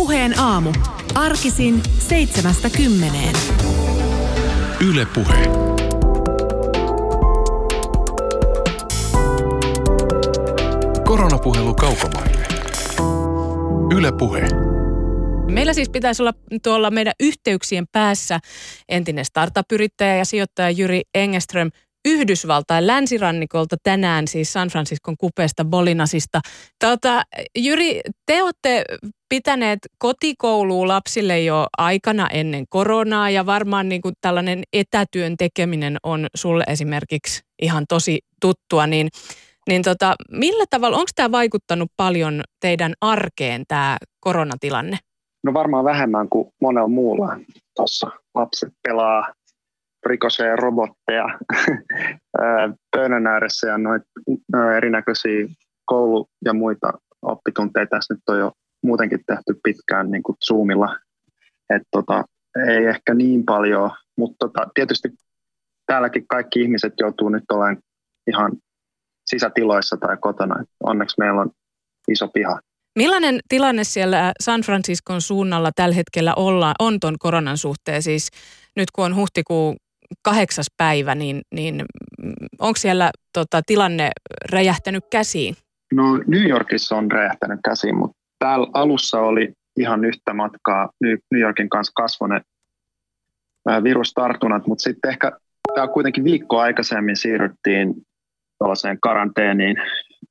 Puheen aamu. Arkisin seitsemästä kymmeneen. Yle Puhe. Koronapuhelu kaukomaille. Yle Puhe. Meillä siis pitäisi olla tuolla meidän yhteyksien päässä entinen startup-yrittäjä ja sijoittaja Jyri Engeström Yhdysvaltain länsirannikolta tänään, siis San Franciscon kupeesta Bolinasista. Tota, Jyri, te olette pitäneet kotikoulua lapsille jo aikana ennen koronaa ja varmaan niin kuin tällainen etätyön tekeminen on sulle esimerkiksi ihan tosi tuttua, niin, niin tota, millä tavalla, onko tämä vaikuttanut paljon teidän arkeen tämä koronatilanne? No varmaan vähemmän kuin monella muulla. Tuossa lapset pelaa rikosee robotteja pöydän ääressä ja noita erinäköisiä koulu- ja muita oppitunteja tässä nyt on jo muutenkin tehty pitkään niin kuin Zoomilla. Et tota, ei ehkä niin paljon, mutta tota, tietysti täälläkin kaikki ihmiset joutuu nyt olemaan ihan sisätiloissa tai kotona. Onneksi meillä on iso piha. Millainen tilanne siellä San Franciscon suunnalla tällä hetkellä olla, on tuon koronan suhteen? Siis nyt kun on huhtikuun kahdeksas päivä, niin, niin onko siellä tota, tilanne räjähtänyt käsiin? No New Yorkissa on räjähtänyt käsiin, mutta täällä alussa oli ihan yhtä matkaa New Yorkin kanssa kasvaneet virustartunnat, mutta sitten ehkä tämä kuitenkin viikko aikaisemmin siirryttiin tuollaiseen karanteeniin.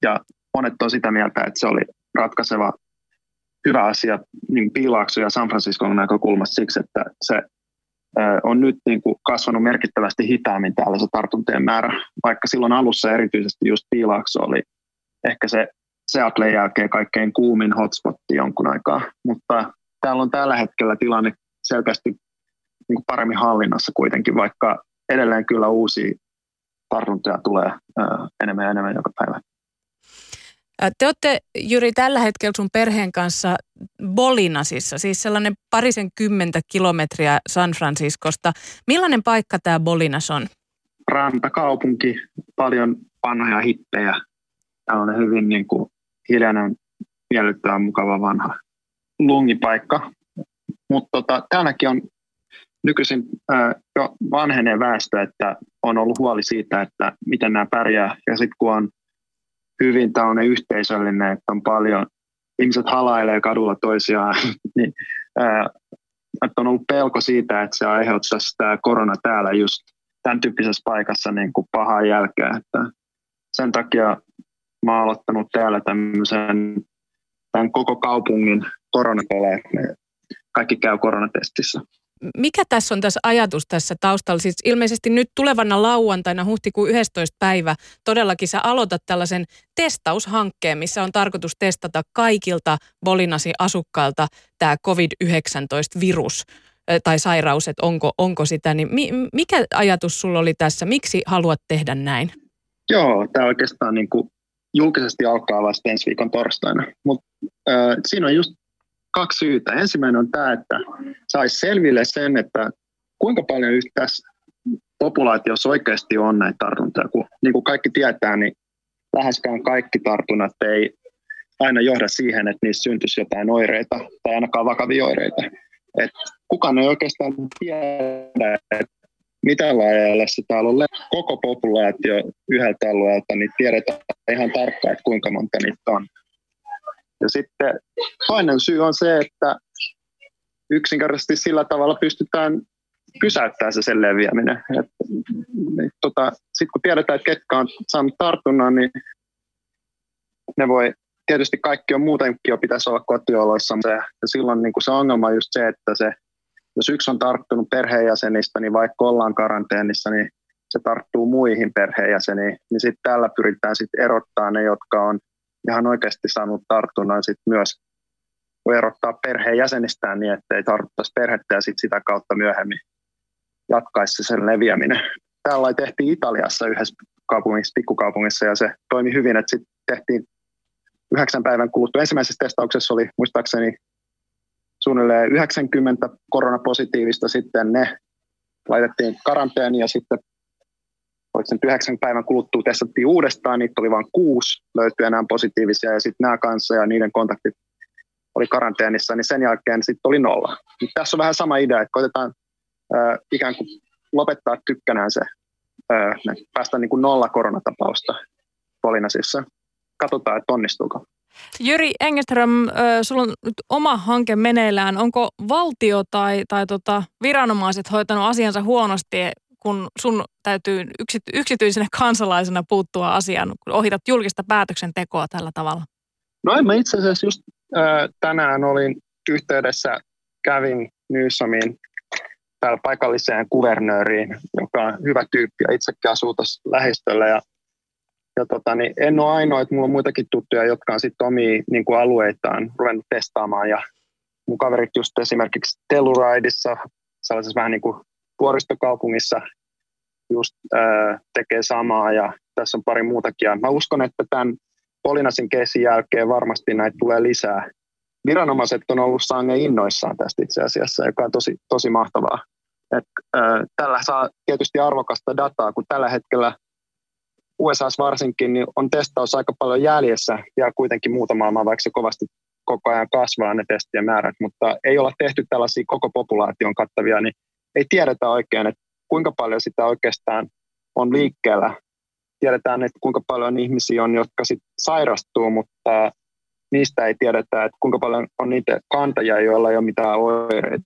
Ja monet on sitä mieltä, että se oli ratkaiseva hyvä asia niin Piilaakso ja San Franciscon näkökulmasta siksi, että se on nyt niin kuin kasvanut merkittävästi hitaammin täällä se tartuntojen määrä, vaikka silloin alussa erityisesti just Piilaakso oli ehkä se Seattlein jälkeen kaikkein kuumin hotspotti jonkun aikaa, mutta täällä on tällä hetkellä tilanne selkeästi niin kuin paremmin hallinnassa kuitenkin, vaikka edelleen kyllä uusia tartuntoja tulee enemmän ja enemmän joka päivä. Te olette, Jyri, tällä hetkellä sun perheen kanssa Bolinasissa, siis sellainen parisen kymmentä kilometriä San Franciscosta. Millainen paikka tämä Bolinas on? Rantakaupunki, paljon vanhoja hippejä. Tämä on hyvin niin kuin hiljainen, miellyttävä, mukava vanha lungipaikka. Mutta tota, täälläkin on nykyisin äh, jo vanhenee väestö, että on ollut huoli siitä, että miten nämä pärjää. Ja sitten kun on hyvin tällainen yhteisöllinen, että on paljon, ihmiset halailee kadulla toisiaan, niin ää, että on ollut pelko siitä, että se aiheuttaisi tämä korona täällä just tämän tyyppisessä paikassa niin kuin pahaa jälkeä. Että sen takia mä oon aloittanut täällä tämmöisen tämän koko kaupungin koronatole, kaikki käy koronatestissä mikä tässä on tässä ajatus tässä taustalla? Siis ilmeisesti nyt tulevana lauantaina huhtikuun 11. päivä todellakin sä aloitat tällaisen testaushankkeen, missä on tarkoitus testata kaikilta Bolinasi asukkailta tämä COVID-19-virus tai sairaus, että onko, onko sitä. Niin mikä ajatus sulla oli tässä? Miksi haluat tehdä näin? Joo, tämä oikeastaan niin kuin julkisesti alkaa vasta ensi viikon torstaina. Mutta äh, siinä on just kaksi syytä. Ensimmäinen on tämä, että saisi selville sen, että kuinka paljon tässä populaatiossa oikeasti on näitä tartuntoja. Kun, niin kuin kaikki tietää, niin läheskään kaikki tartunnat ei aina johda siihen, että niissä syntyisi jotain oireita tai ainakaan vakavia oireita. Et kukaan ei oikeastaan tiedä, että mitä lajeilla se täällä on koko populaatio yhdeltä alueelta, niin tiedetään ihan tarkkaan, että kuinka monta niitä on. Ja sitten toinen syy on se, että yksinkertaisesti sillä tavalla pystytään pysäyttämään se sen leviäminen. niin, tota, Sitten kun tiedetään, että ketkä on saanut tartunnan, niin ne voi, tietysti kaikki on muutenkin jo pitäisi olla kotioloissa. Ja silloin niin se ongelma on just se, että se, jos yksi on tarttunut perheenjäsenistä, niin vaikka ollaan karanteenissa, niin se tarttuu muihin perheenjäseniin. Niin sitten tällä pyritään sitten erottaa ne, jotka on ihan oikeasti saanut tartunnan sit myös voi erottaa perheen jäsenistään niin, että ei tartuttaisi perhettä ja sit sitä kautta myöhemmin jatkaisi sen leviäminen. Tällä tehtiin Italiassa yhdessä kaupungissa, pikkukaupungissa ja se toimi hyvin, että sitten tehtiin yhdeksän päivän kuluttua. Ensimmäisessä testauksessa oli muistaakseni suunnilleen 90 koronapositiivista, sitten ne laitettiin karanteeni ja sitten oliko se nyt yhdeksän päivän kuluttua testattiin uudestaan, niitä oli vain kuusi, löytyi enää positiivisia ja sitten nämä kanssa ja niiden kontaktit oli karanteenissa, niin sen jälkeen sitten oli nolla. Nyt tässä on vähän sama idea, että koitetaan äh, ikään kuin lopettaa tykkänään se, äh, päästä niin kuin nolla koronatapausta Polinasissa. Katsotaan, että onnistuuko. Jyri Engeström, sulla on nyt oma hanke meneillään. Onko valtio tai, tai tota, viranomaiset hoitanut asiansa huonosti, kun sun täytyy yksityisenä kansalaisena puuttua asiaan, kun ohitat julkista päätöksentekoa tällä tavalla? No en mä itse asiassa just äh, tänään olin yhteydessä, kävin Newsomiin täällä paikalliseen kuvernööriin, joka on hyvä tyyppi ja itsekin asuu tuossa lähistöllä ja ja tota, niin en ole ainoa, että mulla on muitakin tuttuja, jotka on sitten omia niin kuin alueitaan ruvennut testaamaan. Ja mun kaverit just esimerkiksi Tellurideissa, sellaisessa vähän niin kuin vuoristokaupungissa, just ää, tekee samaa ja tässä on pari muutakin. Ja mä uskon, että tämän Polinasin kesin jälkeen varmasti näitä tulee lisää. Viranomaiset on ollut sange innoissaan tästä itse asiassa, joka on tosi, tosi mahtavaa. Et, ää, tällä saa tietysti arvokasta dataa, kun tällä hetkellä – USA varsinkin niin on testaus aika paljon jäljessä ja kuitenkin muuta maailmaa, vaikka se kovasti koko ajan kasvaa ne testien määrät, mutta ei olla tehty tällaisia koko populaation kattavia, niin ei tiedetä oikein, että kuinka paljon sitä oikeastaan on liikkeellä. Tiedetään, että kuinka paljon ihmisiä on, jotka sit sairastuu, mutta niistä ei tiedetä, että kuinka paljon on niitä kantajia, joilla ei ole mitään oireita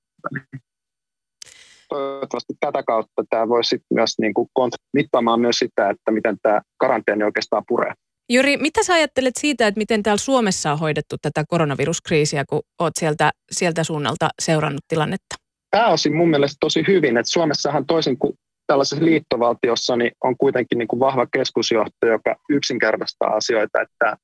toivottavasti tätä kautta tämä voisi myös niin kuin mittaamaan myös sitä, että miten tämä karanteeni oikeastaan puree. Juri, mitä sä ajattelet siitä, että miten täällä Suomessa on hoidettu tätä koronaviruskriisiä, kun oot sieltä, sieltä suunnalta seurannut tilannetta? Pääosin mun mielestä tosi hyvin, että Suomessahan toisin kuin tällaisessa liittovaltiossa niin on kuitenkin niin kuin vahva keskusjohto, joka yksinkertaistaa asioita, että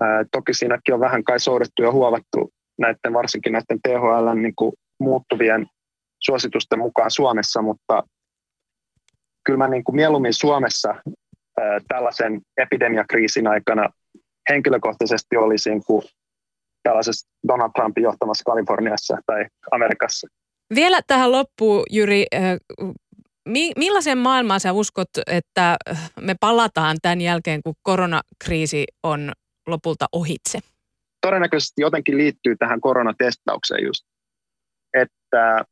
ää, toki siinäkin on vähän kai soudettu ja huovattu näiden, varsinkin näiden THL niin kuin muuttuvien suositusten mukaan Suomessa, mutta kyllä mä niin kuin mieluummin Suomessa ää, tällaisen epidemiakriisin aikana henkilökohtaisesti olisin kuin tällaisessa Donald Trumpin johtamassa Kaliforniassa tai Amerikassa. Vielä tähän loppuun, Jyri, millaiseen maailmaan sä uskot, että me palataan tämän jälkeen, kun koronakriisi on lopulta ohitse? Todennäköisesti jotenkin liittyy tähän koronatestaukseen just, että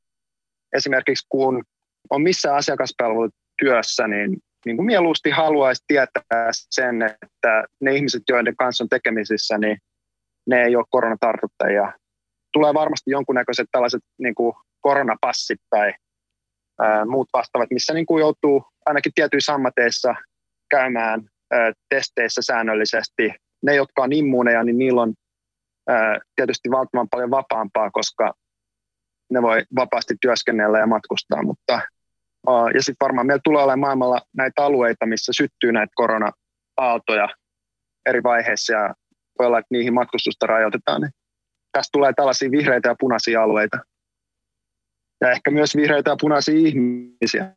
esimerkiksi kun on missä asiakaspalvelutyössä, niin, niin kuin mieluusti haluaisi tietää sen, että ne ihmiset, joiden kanssa on tekemisissä, niin ne ei ole koronatartuttajia. Tulee varmasti jonkunnäköiset tällaiset niin kuin koronapassit tai ää, muut vastaavat, missä niin kuin joutuu ainakin tietyissä ammateissa käymään ää, testeissä säännöllisesti. Ne, jotka on immuuneja, niin niillä on ää, tietysti valtavan paljon vapaampaa, koska ne voi vapaasti työskennellä ja matkustaa, mutta ja sitten varmaan meillä tulee olemaan maailmalla näitä alueita, missä syttyy näitä korona-aaltoja eri vaiheissa ja voi olla, että niihin matkustusta rajoitetaan. Niin tästä tulee tällaisia vihreitä ja punaisia alueita. Ja ehkä myös vihreitä ja punaisia ihmisiä.